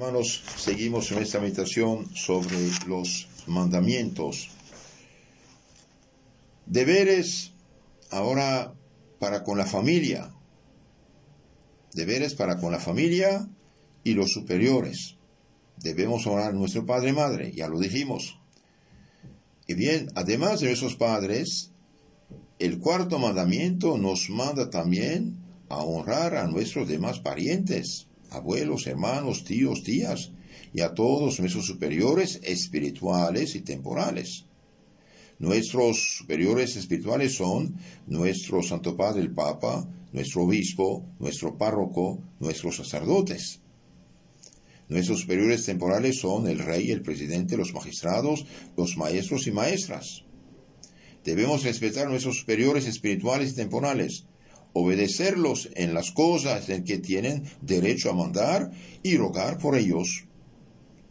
Hermanos, seguimos en esta meditación sobre los mandamientos. Deberes ahora para con la familia. Deberes para con la familia y los superiores. Debemos honrar a nuestro padre y madre, ya lo dijimos. Y bien, además de nuestros padres, el cuarto mandamiento nos manda también a honrar a nuestros demás parientes abuelos, hermanos, tíos, tías, y a todos nuestros superiores espirituales y temporales. Nuestros superiores espirituales son nuestro Santo Padre el Papa, nuestro obispo, nuestro párroco, nuestros sacerdotes. Nuestros superiores temporales son el rey, el presidente, los magistrados, los maestros y maestras. Debemos respetar nuestros superiores espirituales y temporales, obedecerlos en las cosas en que tienen derecho a mandar y rogar por ellos.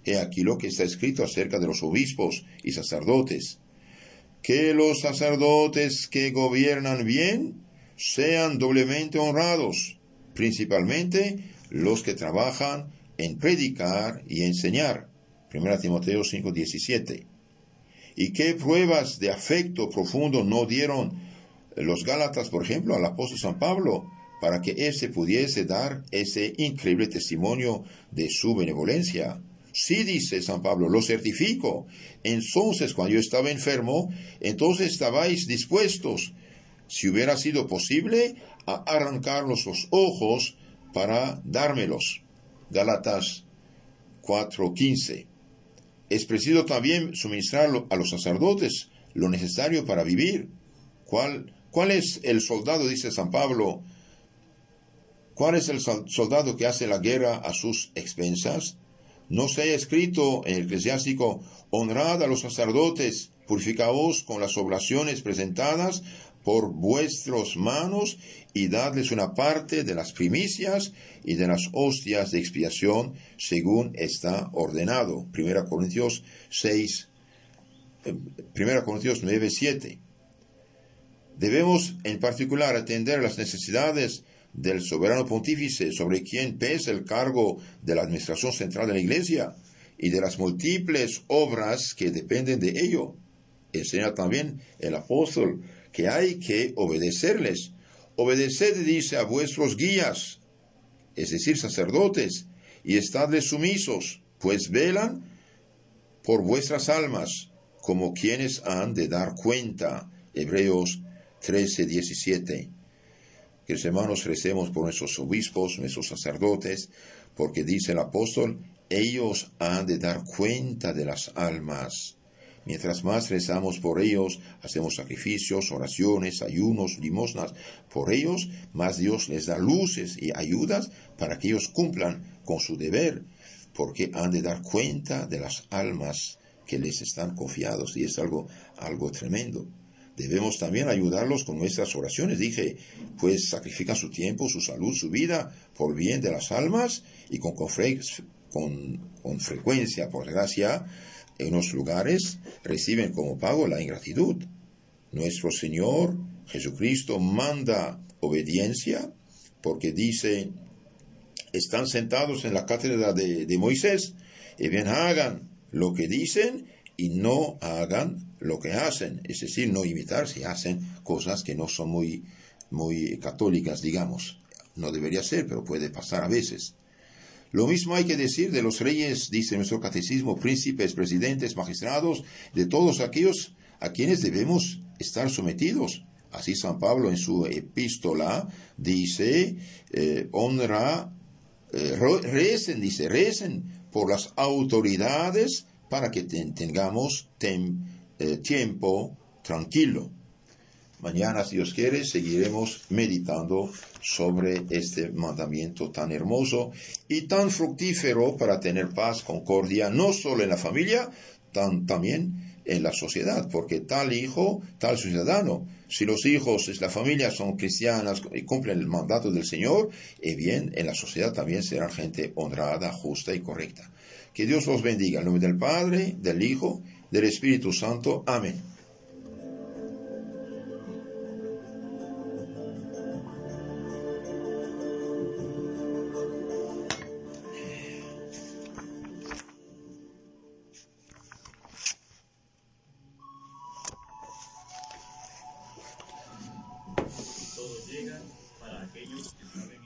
He aquí lo que está escrito acerca de los obispos y sacerdotes. Que los sacerdotes que gobiernan bien sean doblemente honrados, principalmente los que trabajan en predicar y enseñar. 1 Timoteo 5:17. ¿Y qué pruebas de afecto profundo no dieron los Gálatas, por ejemplo, al apóstol San Pablo, para que éste pudiese dar ese increíble testimonio de su benevolencia. Sí, dice San Pablo, lo certifico. Entonces, cuando yo estaba enfermo, entonces estabais dispuestos, si hubiera sido posible, a arrancarlos los ojos para dármelos. Gálatas 4:15. Es preciso también suministrar a los sacerdotes lo necesario para vivir. ¿Cuál ¿Cuál es el soldado, dice San Pablo? ¿Cuál es el soldado que hace la guerra a sus expensas? ¿No se ha escrito en el eclesiástico, honrad a los sacerdotes, purificaos con las oblaciones presentadas por vuestros manos y dadles una parte de las primicias y de las hostias de expiación según está ordenado. 1 Corintios 6, 1 eh, Corintios 9, 7. Debemos en particular atender las necesidades del soberano pontífice sobre quien pesa el cargo de la administración central de la Iglesia y de las múltiples obras que dependen de ello. Enseña también el apóstol que hay que obedecerles. Obedeced, dice, a vuestros guías, es decir, sacerdotes, y estadles sumisos, pues velan por vuestras almas, como quienes han de dar cuenta. Hebreos 13, 17. Que los hermanos recemos por nuestros obispos, nuestros sacerdotes, porque dice el apóstol, ellos han de dar cuenta de las almas. Mientras más rezamos por ellos, hacemos sacrificios, oraciones, ayunos, limosnas por ellos, más Dios les da luces y ayudas para que ellos cumplan con su deber, porque han de dar cuenta de las almas que les están confiados y es algo, algo tremendo. Debemos también ayudarlos con nuestras oraciones. Dije, pues sacrifican su tiempo, su salud, su vida por bien de las almas y con, con, frecuencia, por gracia, en los lugares reciben como pago la ingratitud. Nuestro Señor Jesucristo manda obediencia porque dice, están sentados en la cátedra de, de Moisés y bien hagan lo que dicen y no hagan lo que hacen, es decir, no imitar si hacen cosas que no son muy, muy católicas, digamos. No debería ser, pero puede pasar a veces. Lo mismo hay que decir de los reyes, dice nuestro catecismo, príncipes, presidentes, magistrados, de todos aquellos a quienes debemos estar sometidos. Así San Pablo en su epístola dice, eh, honra, eh, recen, dice, recen por las autoridades para que tengamos eh, tiempo tranquilo. Mañana, si Dios quiere, seguiremos meditando sobre este mandamiento tan hermoso y tan fructífero para tener paz, concordia, no solo en la familia, tan, también en la sociedad, porque tal hijo, tal ciudadano, si los hijos de la familia son cristianas y cumplen el mandato del Señor, y eh bien, en la sociedad también serán gente honrada, justa y correcta. Que Dios los bendiga. En nombre del Padre, del Hijo, del Espíritu Santo. Amén. Todo llega para aquellos que saben esperar.